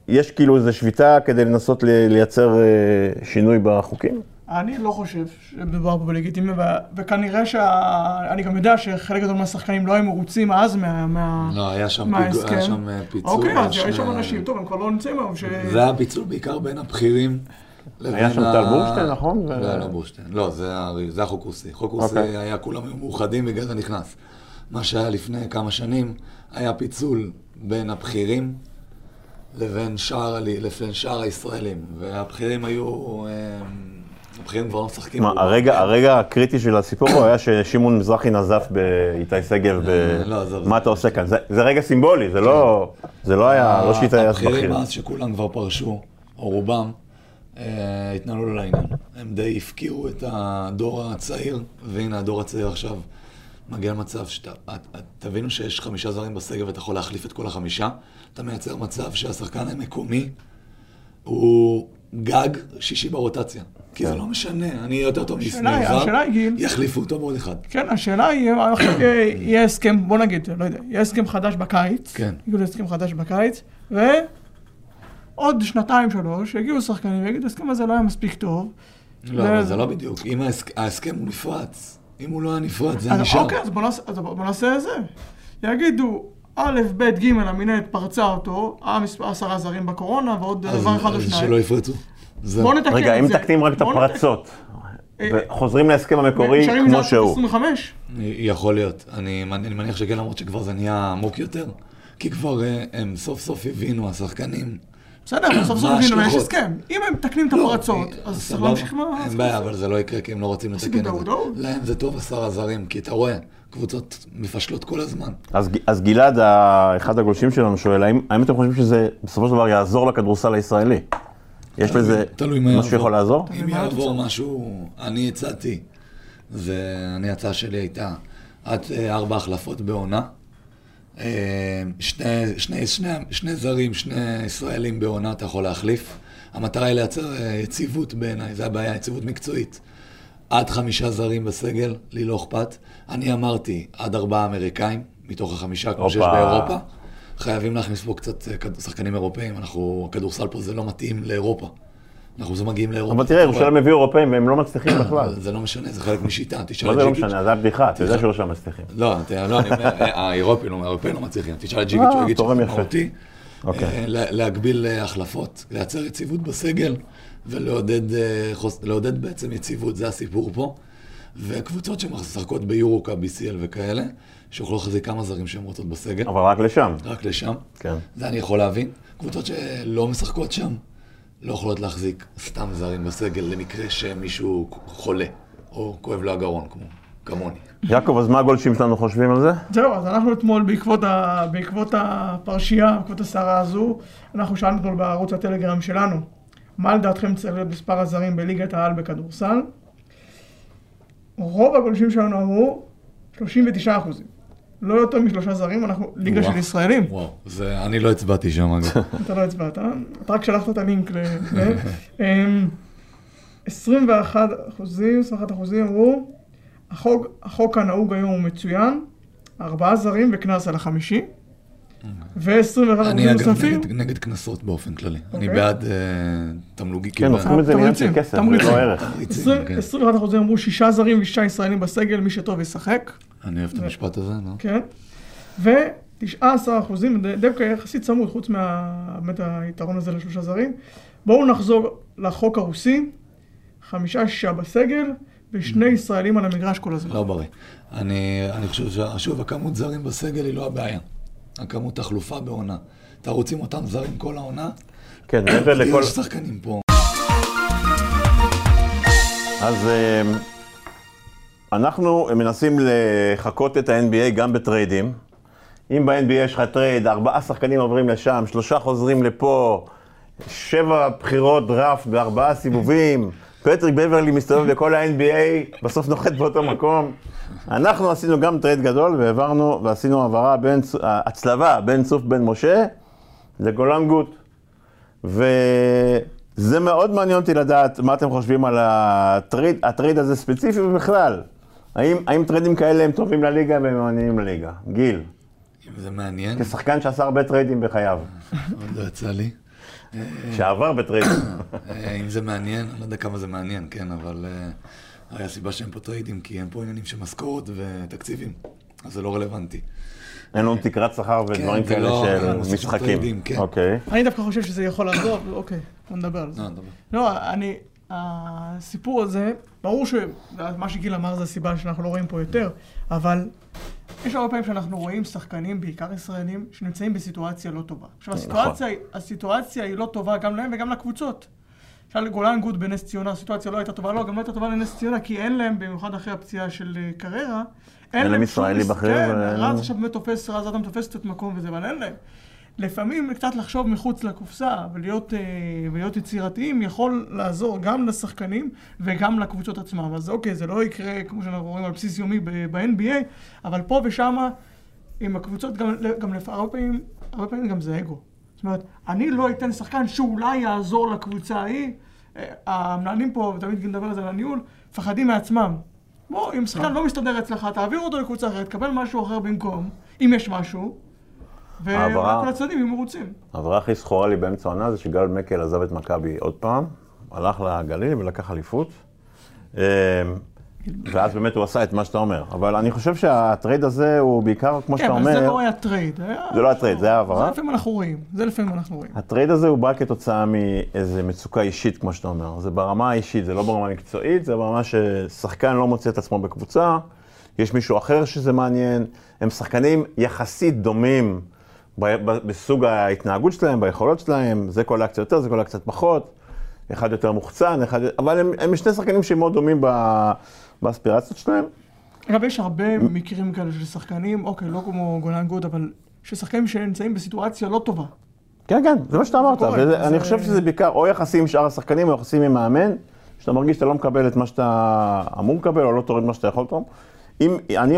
A: יש כאילו איזו שביתה כדי לנסות לייצר אה, שינוי בחוקים?
C: אני לא חושב שמדובר פה בלגיטימי, ו- וכנראה שה... אני גם יודע שחלק גדול מהשחקנים לא היו מרוצים אז מה... מה...
B: לא, היה שם
C: מההסכם.
B: פיגוע, היה שם אה, פיצול.
C: אוקיי, אז יש שם אנשים, טוב, הם כבר לא נמצאים היום, ש...
B: זה היה פיצול בעיקר בין הבכירים.
A: היה שם טל בורשטיין, נכון?
B: לא, לא בורשטיין. לא, זה החוק רוסי. חוק רוסי
A: אוקיי.
B: היה, כולם היו מאוחדים בגלל זה נכנס. מה שהיה לפני כמה שנים, היה פיצול בין הבכירים לבין שאר, לבין שאר הישראלים. והבכירים היו... אה, הבכירים כבר לא משחקים.
A: מה. הרגע, הרגע הקריטי של הסיפור פה היה ששמעון מזרחי נזף באיתי שגב, ב...
B: לא,
A: מה אתה עושה כאן? זה, זה רגע סימבולי, זה לא, זה לא היה, לא שהיית
B: הבכירים
A: בכיר.
B: אז, שכולם כבר פרשו, או רובם, אה, התנהלו לא לעניין. הם די הפקירו את הדור הצעיר, והנה הדור הצעיר עכשיו מגיע למצב שאתה... את- את- תבינו שיש חמישה זרים בסגל ואתה יכול להחליף את כל החמישה. אתה מייצר מצב שהשחקן המקומי הוא גג שישי ברוטציה. כי זה לא משנה, אני אהיה יותר טוב
C: גיל.
B: יחליפו אותו בעוד אחד.
C: כן, השאלה היא, עכשיו יהיה- יהיה הסכם, בוא נגיד, לא יודע, יהיה הסכם חדש בקיץ.
B: כן.
C: יגיעו להסכם חדש בקיץ, ועוד שנתיים, שלוש, יגיעו שחקנים ויגידו, ההסכם הזה לא היה מספיק טוב.
B: לא, אבל זה לא בדיוק. אם ההסכ- ההסכם הוא נפרץ, אם הוא לא היה נפרץ, זה נשאר.
C: אוקיי, אז בוא נעשה את זה. יגידו, א', ב', ג', המינהלת פרצה אותו, עשרה זרים בקורונה, ועוד דבר אחד או
B: אז
C: שניים.
B: שלא יפרצו.
C: בוא נתקן את זה.
A: רגע, אם מתקנים רק את הפרצות,
C: אה,
A: וחוזרים להסכם המקורי
C: נשארים עם זה
A: כמו
C: עד
A: שהוא.
C: 25?
B: יכול להיות. אני, אני מניח שכן, למרות שכבר זה נהיה עמוק יותר. כי כבר אה, הם סוף סוף הבינו, השחקנים.
C: בסדר, אבל סוף סוף
B: מה
C: הבינו, יש? הסכם. אם הם מתקנים את
B: לא,
C: הפרצות,
B: אה,
C: אז צריך. להמשיך מה...
B: אין בעיה, אבל זה לא יקרה כי הם לא רוצים לתקן את זה. להם זה טוב עשרה זרים, כי אתה רואה, קבוצות מפשלות כל הזמן.
A: אז, גלעד, אחד הגולשים שלנו, שואל, האם, אתם חושבים שזה בסופו של דבר יעזור לכדורסל הישראלי? יש לזה משהו. שיכול לעזור?
B: אם יעבור משהו, אני הצעתי, ואני, ההצעה שלי הייתה עד אה, ארבע החלפות בעונה. אה, שני, שני, שני, שני זרים, שני ישראלים בעונה אתה יכול להחליף. המטרה היא לייצר אה, יציבות בעיניי, זה הבעיה, יציבות מקצועית. עד חמישה זרים בסגל, לי לא אכפת. אני אמרתי, עד ארבעה אמריקאים, מתוך החמישה, כמו שיש. באירופה. חייבים להכניס פה קצת אה, שחקנים אירופאים, אנחנו, הכדורסל פה זה לא מתאים לאירופה. אנחנו זה מגיעים לאירופה.
A: אבל תראה, ירושלים הביאו אירופאים והם לא מצליחים בכלל.
B: זה לא משנה, זה חלק משיטה, תשאל
A: מה זה לא. משנה, זה הבדיחה, אתה יודע שירושלים מצליחים.
B: לא, לא, אני אומר, אה, האירופים לא- האירופאים לא מצליחים, תשאל את ג'יקיץ',
A: אה,
B: הוא יגיד שזה. מהותי.
A: אוקיי.
B: אה, לה- להגביל החלפות, לייצר יציבות בסגל ולעודד בעצם יציבות, זה הסיפור פה. וקבוצות שמשחקות ביורוקה, BCL וכאלה, שיוכלו להחזיק כמה זרים שהן רוצות בסגל,
A: אבל רק לשם.
B: רק לשם.
A: כן.
B: זה אני יכול להבין. קבוצות שלא משחקות שם, לא יכולות להחזיק סתם זרים בסגל למקרה שמישהו חולה, או כואב לו הגרון, כמו, כמוני.
A: יעקב, אז מה הגולשים שלנו חושבים על זה?
C: זהו, אז אנחנו אתמול, בעקבות, ה... בעקבות הפרשייה, בעקבות הסערה הזו, אנחנו שאלנו אתמול בערוץ הטלגרם שלנו, מה לדעתכם צריך להיות מספר הזרים בליגת העל בכדורסל? רוב הגולשים שלנו אמרו 39 אחוזים. לא יותר משלושה זרים, אנחנו ליגה. של ישראלים.
B: וואו, זה, אני לא הצבעתי שם, אגב.
C: אתה לא הצבעת, אה? אתה רק שלחת את הלינק ל... ל- אמ, 21 אחוזים, 21 אחוזים אמרו, החוק, החוק הנהוג היום הוא מצוין, ארבעה זרים וקנס על החמישי, ו-21
B: אני
C: אחוזים נוספים.
B: נגד, נגד קנסות באופן כללי. אני
C: אוקיי.
B: בעד אה, תמלוגי,
A: כן, הופכים את זה לעניין של כסף, זה. לא ערך.
B: תמריצים,
C: 20
B: כן.
C: 21 אחוזים אמרו שישה זרים ושישה ישראלים בסגל, מי שטוב ישחק,
B: אני אוהב את המשפט הזה, נו.
C: כן? ו-19 אחוזים, דווקא יחסית צמוד, חוץ מה... באמת היתרון הזה לשלושה זרים. בואו נחזור לחוק הרוסי, חמישה שישה בסגל, ושני ישראלים על המגרש כל הזמן.
B: לא בריא. אני, אני חושב ששוב, הכמות זרים בסגל היא לא הבעיה. הכמות תחלופה בעונה. אתה רוצים אותם זרים כל העונה?
A: כן, מעבר לכל...
B: יש שחקנים פה.
A: אז אמ, אנחנו מנסים לחקות את ה-NBA גם בטריידים. אם ב-NBA יש לך טרייד, ארבעה שחקנים עוברים לשם, שלושה חוזרים לפה, שבע בחירות דראפט בארבעה סיבובים, פטריק בברלי מסתובב לכל ה-NBA, בסוף נוחת באותו מקום. אנחנו עשינו גם טרייד גדול והעברנו ועשינו העברה בין, הצלבה בין צוף בן משה לגולן גוט. וזה מאוד מעניין אותי לדעת מה אתם חושבים על הטרייד, הטרייד הזה ספציפי ובכלל. האם, האם טריידים כאלה הם טובים לליגה והם מעניינים לליגה? גיל.
B: זה מעניין.
A: כשחקן שעשה הרבה טריידים בחייו.
B: עוד לא יצא לי.
A: שעבר בטריידים.
B: אה, אם זה מעניין, אני לא יודע כמה זה מעניין, כן, אבל אה, הרי הסיבה שהם פה טריידים, כי הם פה עניינים של משכורות ותקציבים, אז זה לא רלוונטי.
A: אין לנו תקרת שכר ודברים
B: כן,
A: כאלה
B: ולא,
A: של משחקים.
B: כן.
A: אוקיי.
C: אני דווקא חושב שזה יכול לעזור, אוקיי, בוא נדבר על זה.
B: לא.
C: לא, אני, הסיפור הזה, ברור שמה שגיל אמר זה הסיבה שאנחנו לא רואים פה יותר, אבל יש הרבה פעמים שאנחנו רואים שחקנים, בעיקר ישראלים, שנמצאים בסיטואציה לא טובה. עכשיו, הסיטואציה, הסיטואציה היא לא טובה גם להם וגם לקבוצות. למשל, גולן גוד בנס ציונה, הסיטואציה לא הייתה טובה, לא, גם לא הייתה טובה לנס ציונה, כי אין להם, במיוחד אחרי הפציעה של אה, קררה,
A: אין להם
C: שום
A: ישראלי בכיר,
C: כן, רז עכשיו באמת תופס, רז אדם תופס קצת מקום וזה, אבל אין להם. לפעמים קצת לחשוב מחוץ לקופסה ולהיות, אה, ולהיות יצירתיים יכול לעזור גם לשחקנים וגם לקבוצות עצמם. אז אוקיי, זה לא יקרה כמו שאנחנו רואים על בסיס יומי ב-NBA, אבל פה ושמה, עם הקבוצות, גם, גם לפ- הרבה פעמים, הרבה פעמים גם זה אגו. זאת אומרת, אני לא אתן שחקן שאולי יעזור לקבוצה ההיא. אה, המנהלים פה, ותמיד נדבר על זה על הניהול, מפחדים מעצמם. בוא, אם שחקן לא מסתדר אצלך, תעביר אותו לקבוצה אחרת, תקבל משהו אחר במקום, אם יש משהו,
A: העברה.
C: וכל הצדדים יהיו מרוצים.
A: העברה הכי זכורה לי באמצע העונה זה שגל מקל עזב את מכבי עוד פעם, הלך לגליל ולקח אליפות. אמ, ואז באמת הוא עשה את מה שאתה אומר. אבל אני חושב שהטרייד הזה הוא בעיקר, כמו
C: כן,
A: שאתה
C: אבל זה
A: אומר,
C: לא היה טרייד. היה-
A: זה לא היה טרייד, זה היה העברה.
C: זה לפעמים אנחנו רואים, זה לפעמים אנחנו רואים.
A: הטרייד הזה הוא בא כתוצאה מאיזה מצוקה אישית, כמו שאתה אומר. זה ברמה האישית, זה לא ברמה המקצועית, זה ברמה ששחקן לא מוצא את עצמו בקבוצה, יש מישהו אחר שזה מעניין. הם שחקנים יחסית דומים בסוג ההתנהגות שלהם, ביכולות שלהם, זה קולע קצת יותר, זה קולע קצת פחות. אחד יותר מוחצן, אחד... אבל הם, הם שני שחקנים שהם מאוד דומים ב- באספירציות שלהם.
C: אגב, יש הרבה מקרים כאלה של שחקנים, אוקיי, לא כמו גולן גוד, אבל ששחקנים שנמצאים בסיטואציה לא טובה.
A: כן, כן, זה מה שאתה אמרת. וזה-
C: זה-
A: חושב שזה בעיקר או יחסים עם שאר השחקנים, או יחסים עם מאמן, שאתה מרגיש שאתה לא מקבל את מה שאתה אמור לקבל, או לא תוריד מה שאתה יכול לתרום. אם אני,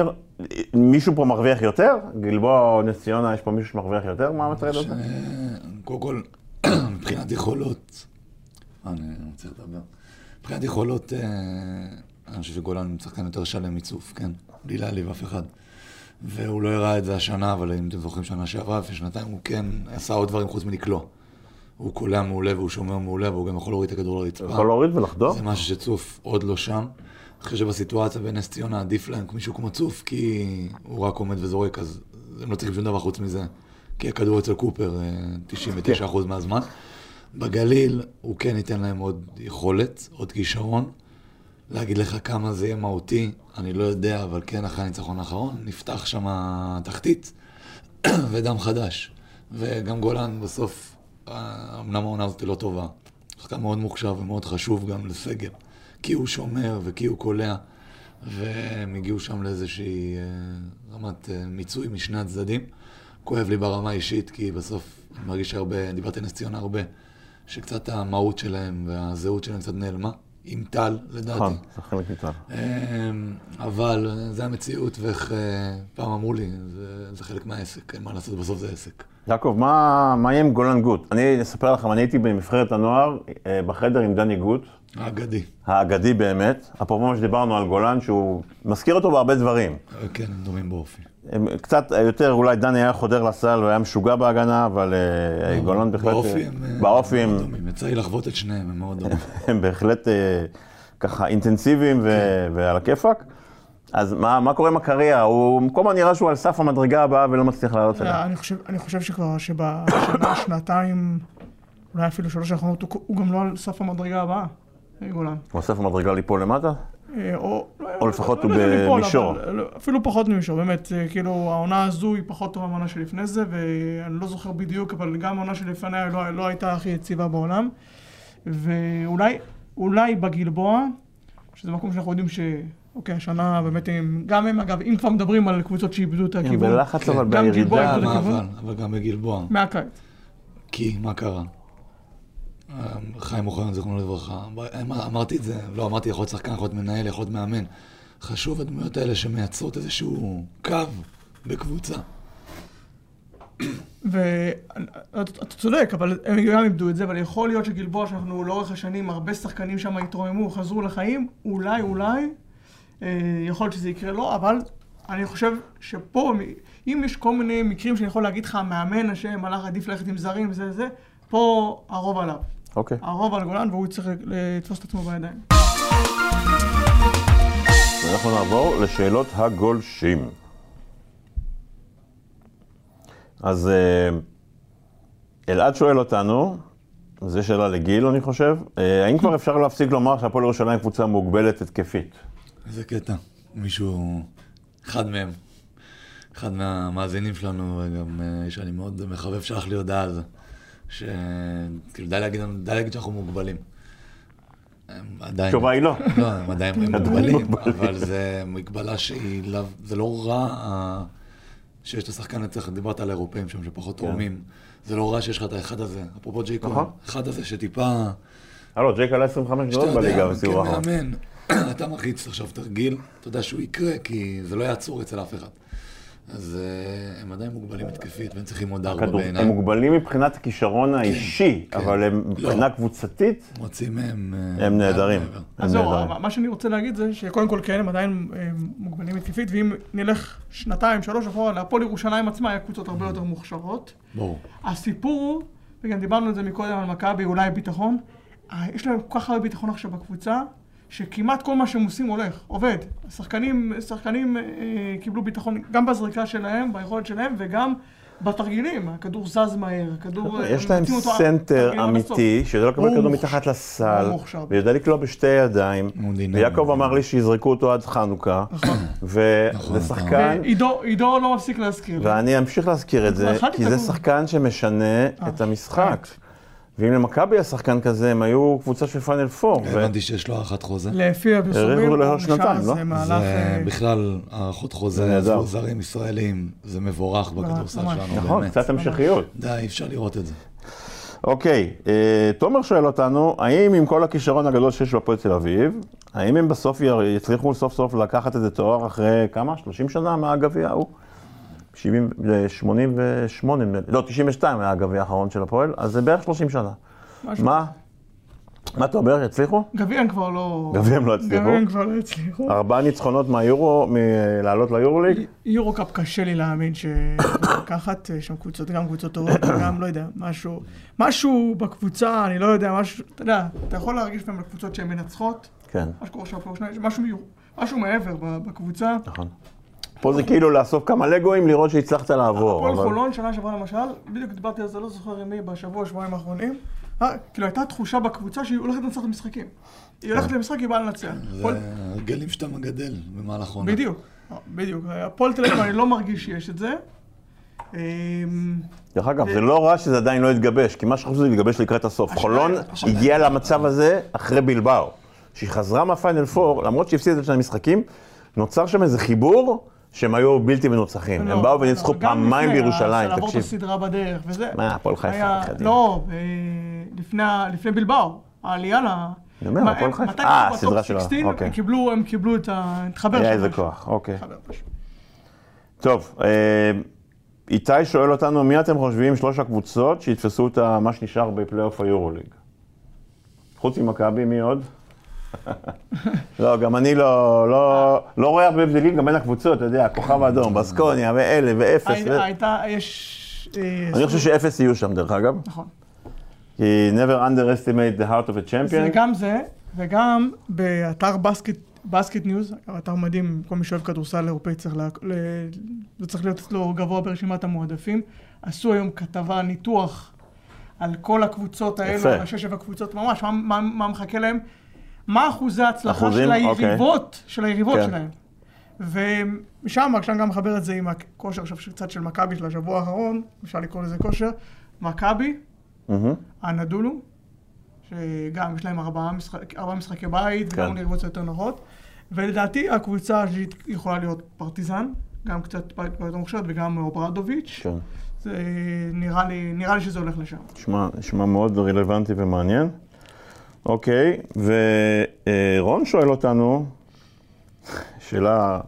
A: מישהו פה מרוויח יותר, גלבוע או נס ציונה, יש פה מישהו שמרוויח יותר מהמטרד הזה?
B: קודם כל, מבחינת יכולות, אני רוצה לדבר. מבחינת יכולות, אה, אני חושב שגולן הוא שחקן יותר שלם מצוף, כן? בלי להעליב אף אחד. והוא לא הראה את זה השנה, אבל אם אתם זוכרים שנה שעברה, לפני שנתיים, הוא כן עשה עוד דברים חוץ מלקלוע. הוא קולע מעולה והוא שומר מעולה, והוא גם יכול להוריד את הכדור לרצפה.
A: יכול להוריד ולחדור?
B: זה משהו שצוף עוד לא שם. אני חושב שבסיטואציה בנס ציונה עדיף להם מישהו כמו צוף, כי הוא רק עומד וזורק, אז הם לא צריכים שום דבר חוץ מזה. כי הכדור אצל קופר אה, 99% מהזמן. בגליל הוא כן ייתן להם עוד יכולת, עוד כישרון. להגיד לך כמה זה יהיה מהותי, אני לא יודע, אבל כן, אחרי הניצחון האחרון, נפתח שם תחתית ודם חדש. וגם גולן בסוף, אה, אמנם העונה הזאת לא טובה. שחקן מאוד מוכשר ומאוד חשוב גם לסגל. כי הוא שומר וכי הוא קולע, והם הגיעו שם לאיזושהי אה, רמת אה, מיצוי משני הצדדים. כואב לי ברמה האישית, כי בסוף אני מרגיש שהרבה, דיברתי על נס ציונה הרבה, שקצת המהות שלהם והזהות שלהם קצת נעלמה. עם טל, לדעתי.
A: נכון, זה חלק מצד.
B: אמ, אבל אה, זה המציאות, ואיך פעם אמרו לי, זה, זה חלק מהעסק, אין מה לעשות, בסוף זה עסק.
A: יעקב, מה מה יהיה עם גולן גוט? אני אספר לכם, אני הייתי בנבחרת הנוער בחדר עם דני גוט,
B: האגדי.
A: האגדי באמת, אפרופו מה שדיברנו על גולן, שהוא מזכיר אותו בהרבה דברים.
B: אה, כן, הם דומים באופי.
A: הם קצת יותר, אולי דני היה חודר לסל והיה משוגע בהגנה, אבל אה, גולן בהחלט...
B: באופי הם... אה,
A: באופי הם,
B: דומים. יצא לי לחוות את שניהם, הם מאוד דומים.
A: הם בהחלט אה, ככה אינטנסיביים ו- ועל הכיפאק. אז מה, מה קורה עם הקריירה? הוא כל הזמן נראה שהוא על סף המדרגה הבאה ולא מצליח לעלות אליה.
C: אני חושב, אני חושב שכבר שבשנה, שנתיים, אולי אפילו שלוש האחרונות, הוא, הוא גם לא על סף המדרגה הבאה, אה, גולן.
A: הוא על סף המדרגה ליפול למטה? או, או לפחות הוא במישור.
C: אפילו פחות ממישור, באמת, כאילו העונה הזו היא פחות טובה מהעונה שלפני זה, ואני לא זוכר בדיוק, אבל גם העונה שלפניה לא, לא הייתה הכי יציבה בעולם. ואולי, אולי בגלבוע, שזה מקום שאנחנו יודעים ש... אוקיי, השנה באמת הם, גם הם אגב, אם כבר מדברים על קבוצות שאיבדו את הכיוון.
A: הם בלחץ אבל בירידה.
B: אבל גם בגלבוע.
C: מהקיץ.
B: כי, מה קרה? חיים אוחיון, זיכרונו לברכה. אמרתי את זה, לא אמרתי יכול להיות שחקן, יכול להיות מנהל, יכול להיות מאמן. חשוב הדמויות האלה שמייצרות איזשהו קו בקבוצה.
C: ואתה צודק, אבל הם גם איבדו את זה, אבל יכול להיות שגלבוע, שאנחנו לאורך השנים, הרבה שחקנים שם התרוממו, חזרו לחיים, אולי, אולי, אה, יכול להיות שזה יקרה לו, אבל אני חושב שפה, אם יש כל מיני מקרים שאני יכול להגיד לך, המאמן השם הלך עדיף ללכת עם זרים וזה וזה, פה הרוב עליו.
A: אוקיי.
C: הרוב על גולן, והוא צריך לתפוס את עצמו בידיים.
A: אנחנו נעבור לשאלות הגולשים. אז אה, אלעד שואל אותנו, זו שאלה לגיל, אני חושב, אה, האם כבר אפשר להפסיק לומר שהפועל ירושלים קבוצה מוגבלת התקפית?
B: איזה קטע. מישהו, אחד מהם, אחד מהמאזינים שלנו, וגם אה, שאני מאוד מחבב, שלח לי הודעה על זה. שכאילו די להגיד, די להגיד שאנחנו מוגבלים.
A: עדיין... התשובה היא לא.
B: לא, הם עדיין מוגבלים, אבל זה מגבלה שהיא לאו, זה לא רע שיש את השחקן, צריך, דיברת על אירופאים שם שפחות כן. תורמים, זה לא רע שיש לך את האחד הזה, אפרופו ג'ייקו, נכון. אחד הזה שטיפה...
A: הלו, ג'ייק עלה 25 דקות בליגה בסיבוב
B: האחרון. אתה מריץ עכשיו תרגיל, אתה יודע שהוא יקרה, כי זה לא יעצור אצל אף אחד. אז uh, הם עדיין מוגבלים התקפית, והם צריכים עוד ארבע בעיניי.
A: הם מוגבלים מבחינת הכישרון כן, האישי, כן. אבל הם לא. מבחינה קבוצתית,
B: מוצאים מהם...
A: אה, הם נהדרים.
C: אז זהו, מה שאני רוצה להגיד זה שקודם כל כן, הם עדיין אה, מוגבלים התקפית, ואם נלך שנתיים, שלוש אחורה, להפועל ירושלים עצמה היה קבוצות הרבה יותר מוכשרות.
B: ברור.
C: הסיפור הוא, וגם דיברנו על זה מקודם על מכבי, אולי ביטחון, יש להם כל כך הרבה ביטחון עכשיו בקבוצה, שכמעט כל מה שהם עושים הולך, עובד. השחקנים, שחקנים אה, קיבלו ביטחון גם בזריקה שלהם, ביכולת שלהם, וגם בתרגילים. הכדור זז מהר, הכדור...
A: יש להם סנטר אמיתי, שיודע לקבל כדור מתחת לסל, ויודע לקלוע בשתי ידיים. ויעקב אמר לי שיזרקו אותו עד חנוכה. נכון. וזה נכון. שחקן...
C: עידו לא מפסיק להזכיר.
A: ואני אמשיך להזכיר את זה, כי זה שחקן שמשנה את אה, המשחק. ואם למכבי היה שחקן כזה, הם היו קבוצה של פאנל פור.
B: הבנתי שיש לו הארכת חוזה.
C: לפי הפרסומים,
A: הוא שנתיים, לא?
B: זה מהלך... אה, בכלל, הארכות חוזה, זרים ישראלים, זה מבורך בכדורסל שלנו, באמת.
A: נכון, קצת המשכיות.
B: די, אי אפשר לראות את זה.
A: אוקיי, אה, תומר שואל אותנו, האם עם כל הכישרון הגדול שיש בהפועל תל אביב, האם הם בסוף יצליחו סוף סוף לקחת איזה תואר אחרי כמה? 30 שנה מהגביע ההוא? 88, לא, 92 היה הגביע האחרון של הפועל, אז זה בערך 30 שנה. מה? מה אתה אומר, יצליחו?
C: גביע הם כבר לא...
A: גביע הם לא הצליחו?
C: גביע הם כבר לא הצליחו.
A: ארבעה ניצחונות מהיורו, מלעלות ליורוליג?
C: יורו קאפ קשה לי להאמין שלקחת שם קבוצות, גם קבוצות טובות, גם לא יודע, משהו, משהו בקבוצה, אני לא יודע, משהו, אתה יודע, אתה יכול להרגיש פעם בקבוצות שהן מנצחות,
A: כן.
C: משהו מעבר בקבוצה.
A: נכון. פה זה כאילו לאסוף כמה לגואים, לראות שהצלחת לעבור.
C: הפועל חולון, שנה שעברה למשל, בדיוק דיברתי על זה, לא זוכר עם מי, בשבוע, שבועיים האחרונים. אה, כאילו הייתה תחושה בקבוצה שהיא הולכת לנצח את המשחקים. היא הולכת כן. למשחק, היא באה לנצח.
B: זה הגלים שאתה מגדל במהלך עונה.
C: בדיוק, בדיוק. הפועל תל אביב, אני לא מרגיש שיש את זה.
A: אמ, דרך אגב, זה לא רע שזה עדיין לא התגבש, כי מה שחשוב זה להתגבש לקראת הסוף. חולון הגיע למצב הזה אחרי בלבאו. שהיא חזרה מהפיינל פור, למרות שהיא הפסידה את שני המשחקים, נוצר שם איזה חיבור שהם היו בלתי מנוצחים. הם באו וניצחו פעמיים בירושלים,
C: תקשיב. לעבור את הסדרה בדרך וזה.
A: מה, הפועל חיפה.
C: לא, לפני בלבאו, העלייה ל...
A: אני אומר, הפועל חיפה. אה, הסדרה שלו,
C: אוקיי. הם קיבלו את ה... התחבר
A: שם. היה איזה כוח, אוקיי. טוב, אה, איתי שואל אותנו, מי אתם חושבים שלוש הקבוצות שיתפסו את מה שנשאר בפלייאוף היורוליג? חוץ ממכבי, מי עוד? לא, גם אני לא, לא, לא רואה הרבה הבדלים גם בין הקבוצות, אתה יודע, כוכב אדום, בסקוניה ואלה ואפס.
C: הייתה, יש...
A: אה, אני חושב שאפס יהיו שם, דרך אגב.
C: נכון.
A: כי never underestimate the heart of a champion.
C: זה גם זה, וגם באתר Basket, BasketNews, אתר מדהים, כל מי שאוהב כדורסל אירופאי צריך, לה, זה צריך להיות אצלו גבוה ברשימת המועדפים. עשו היום כתבה, ניתוח על כל הקבוצות האלו, על השש שבע קבוצות, ממש, מה, מה, מה מחכה להם. מה אחוזי ההצלחה של
A: אוקיי.
C: היריבות, של היריבות
A: כן.
C: שלהם. ומשם, כשאני גם מחבר את זה עם הכושר עכשיו קצת של מכבי של השבוע האחרון, אפשר לקרוא לזה כושר, מכבי. הנדולו, שגם יש להם ארבעה משחק, ארבעה משחקי בית,
A: כן.
C: וגם יריבות קצת יותר נוחות. ולדעתי הקבוצה השלישית יכולה להיות פרטיזן, גם קצת יותר מוכשרת וגם אוברדוביץ'.
A: כן.
C: זה נראה לי, נראה לי שזה הולך לשם.
A: נשמע מאוד רלוונטי ומעניין. אוקיי, ורון שואל אותנו, שאלה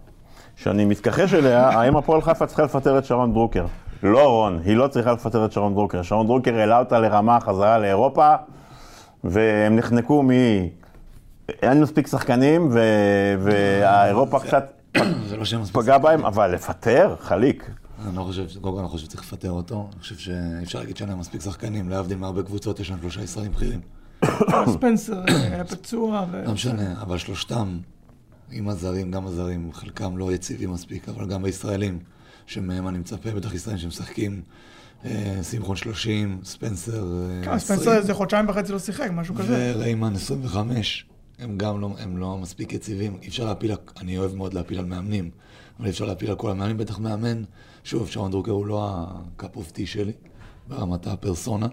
A: שאני מתכחש אליה, האם הפועל חיפה צריכה לפטר את שרון דרוקר? לא רון, היא לא צריכה לפטר את שרון דרוקר. שרון דרוקר העלה אותה לרמה חזרה לאירופה, והם נחנקו מ... אין מספיק שחקנים, ו... והאירופה קצת
B: לא שהם מספיק...
A: פגע בהם, אבל לפטר? חליק.
B: אני לא חושב, קודם כל אני לא חושב שצריך לפטר אותו. אני חושב שאי אפשר להגיד שאין להם מספיק שחקנים, להבדיל מהרבה קבוצות, יש להם שלושה ישראלים בכירים.
C: ספנסר אה, היה פצוע.
B: לא משנה, אבל שלושתם, עם הזרים, גם הזרים, חלקם לא יציבים מספיק, אבל גם הישראלים, שמהם אני מצפה, בטח ישראלים שמשחקים, אה, שמחון 30, ספנסר אה,
C: כמה, ספנסר
B: 20,
C: איזה חודשיים וחצי לא שיחק, משהו כזה.
B: וריימן 25. הם גם לא, הם לא מספיק יציבים. אי אפשר להפיל, אני אוהב מאוד להפיל על מאמנים, אבל אי אפשר להפיל על כל המאמנים, בטח מאמן. שוב, שרון דרוקר הוא לא ה cup of tea שלי, ברמת הפרסונה,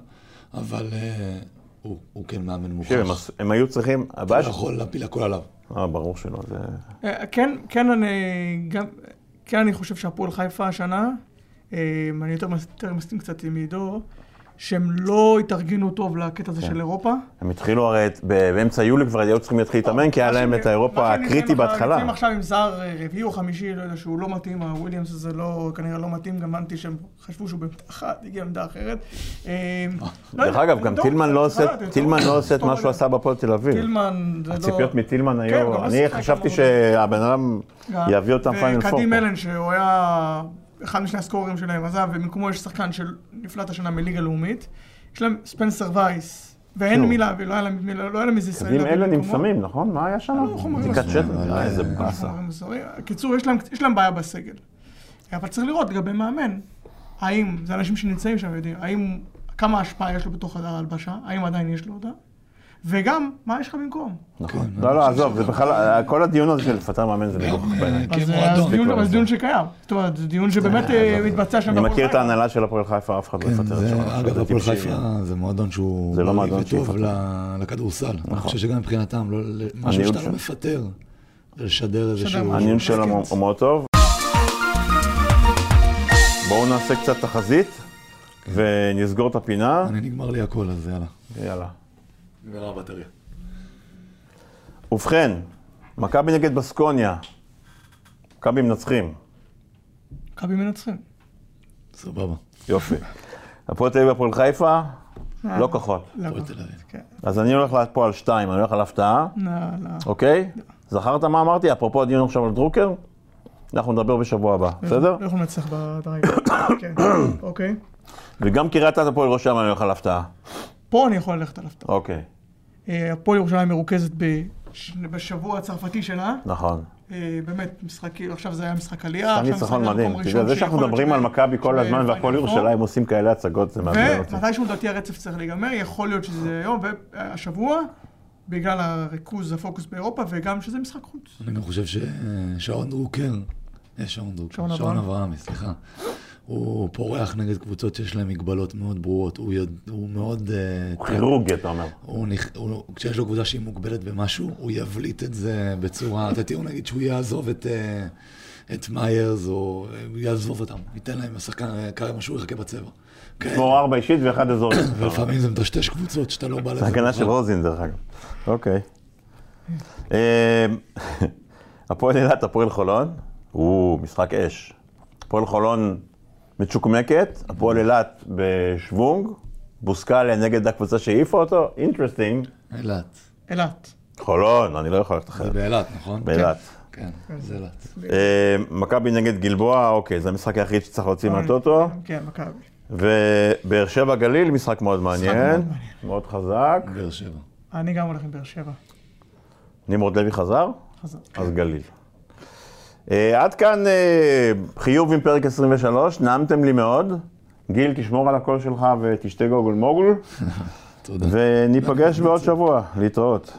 B: אבל אה, הוא, הוא כן מאמן
A: תקשיב, הם הם היו צריכים,
B: אתה
A: הבעיה
B: לא
A: ש...
B: יכול להפיל הכל עליו.
A: אה, ברור שלא, זה...
C: אה, כן, כן אני, גם, כן אני חושב שהפועל חיפה השנה, אה, אני יותר, מס- יותר מסכים קצת עם עידו, שהם לא התארגנו טוב לקטע הזה
A: כן.
C: של אירופה.
A: הם התחילו הרי, באמצע יולי כבר היו צריכים להתחיל להתאמן, כי היה להם את האירופה הקריטי בהתחלה.
C: יוצאים עכשיו עם זר אה, רביעי או חמישי, לא יודע, שהוא לא מתאים, הוויליאמס הזה לא, כנראה לא מתאים, גם הבנתי שהם חשבו שהוא בעמדה אחת, הגיע לעמדה אחרת. אה, לא
A: דרך אגב, גם טילמן לא עושה, טילמן
C: טוב,
A: לא עושה את מה שהוא עשה בהפועל תל אביב.
C: טילמן זה לא...
A: הציפיות מטילמן
C: כן,
A: היו,
C: לא
A: אני חשבתי שהבן אדם. יביא אותם פיינל פור.
C: וקדים אלן, שהוא היה אחד משני הסקוררים שלהם, עזב, ובמקומו יש שחקן שנפלט השנה מליגה לאומית. יש להם ספנסר וייס, ואין. מילה, ולא היה להם מילה- לא היה להם איזה ישראלי.
A: קדים
C: להביא
A: אלן עם
C: במקומו.
A: סמים, נכון? מה היה שם?
C: לא, חומרים אסורים.
A: שתן?
B: אבל,
A: אה, איזה
B: אה,
A: באסה.
C: חומרים אסורים. קיצור, יש להם- יש להם בעיה בסגל. אבל צריך לראות לגבי מאמן, האם, זה אנשים שנמצאים שם יודעים, האם, כמה השפעה יש לו בתוך חדר ההלבשה, האם עדיין יש לו אותה, וגם, מה יש לך במקום?
A: נכון.
B: כן,
A: לא, לא, עזוב, זה בכלל, כל הדיון הזה של לפטר מאמן זה מגוחך
B: גם,
A: בעיניי.
B: אה,
C: אז זה
B: כמועדון.
C: דיון- שקיים. זאת אומרת, זה דיון שבאמת אה, מתבצע שם.
A: אני מכיר את. ההנהלה של הפועל חיפה, אף אחד לא
B: כן,
A: יפטר את
B: זה,
A: שרון.
B: אגב, הפועל. חיפה זה מועדון שהוא
A: זה לא מועדון
B: וטוב
A: שיפטר.
B: ל- לכדורסל. אני חושב שגם מבחינתם, לא, משהו שאתה
A: שם.
B: לא מפטר, זה לשדר איזשהו...
C: שקט.
A: שלו הוא מאוד טוב. בואו נעשה קצת תחזית ונסגור את הפינה.
B: אני נגמר לי הכל, אז יאללה.
A: יאללה.
B: נגמרה הבטריה.
A: ובכן, מכבי נגד בסקוניה. מכבי מנצחים.
C: מכבי מנצחים.
B: סבבה.
A: יופי. הפועל תל אביב והפועל חיפה,
C: אה.
A: לא כוחות.
C: לא,
B: הפועל.
C: כן.
A: אז אני הולך פה על שתיים, אני הולך על הפתעה,
C: לא, לא.
A: אוקיי? זכרת מה אמרתי? אפרופו הדיון עכשיו על דרוקר? אנחנו נדבר בשבוע הבא, בסדר?
C: יכולים לנצח בדרייב. כן, אוקיי.
A: וגם קריית אתא הפועל ירושלים אני הולך על הפתעה.
C: פה אני יכול ללכת על הפתעה.
A: אוקיי,
C: אה, הפועל ירושלים מרוכזת בש- בשבוע הצרפתי שלה.
A: נכון.
C: אה, באמת, משחק, עכשיו זה היה משחק עלייה.
A: סתם ניצחון מדהים. יודע, זה שאנחנו מדברים על מכבי כל הזמן והפועל. ירושלים עושים כאלה הצגות, זה מעצבן אותי.
C: ומתישהו לדעתי הרצף צריך להיגמר, יכול להיות שזה היום והשבוע, בגלל הריכוז, הפוקוס באירופה, וגם שזה משחק חוץ.
B: אני גם חושב דרוקר, אה, דרוקר,
C: שרון
B: שרון
C: אברהם.
B: אברהמי, סליחה. הוא פורח נגד קבוצות שיש להן מגבלות מאוד ברורות, הוא, יודע, הוא מאוד... אה,
A: הוא כירורגי, אתה אומר.
B: הוא, נכ- הוא, כשיש לו קבוצה שהיא מוגבלת במשהו, הוא יבליט את זה בצורה, אתה תראו נגיד שהוא יעזוב את, אה, את מיירס, או אה, הוא יעזוב אותם, ייתן להם אה, כמה משהו יחכה בצבע. כן,
A: כמו ארבע אישית ואחד אזורי.
B: ולפעמים זה מטשטש קבוצות שאתה לא בא לזה.
A: זה הגנה של. רוזין, דרך אגב. אוקיי. אה, הפועל אילת, הפועל חולון, הוא משחק אש. הפועל חולון מצ'וקמקת, הפועל אילת בשוונג, בוסקליה נגד הקבוצה שהעיפה אותו, interesting.
B: אילת.
C: אילת.
A: חולון, אני לא יכול ללכת
B: זה
A: אחרת.
B: באילת, נכון?
A: באילת.
B: כן, זה אילת.
A: אה, מכבי נגד גלבוע, אוקיי, זה המשחק היחיד שצריך להוציא מהטוטו.
C: כן, מכבי.
A: ובאר שבע גליל, משחק
C: מאוד מעניין,
A: מאוד חזק.
B: באר שבע.
C: אני גם הולך עם באר שבע.
A: נמרוד לוי חזר?
C: חזק.
A: אז גליל. אה, עד כאן אה, חיוב עם פרק 23, נעמתם לי מאוד. גיל, תשמור על הקול שלך ותשתה גוגל מוגל,
B: תודה.
A: וניפגש בעוד שבוע. להתראות.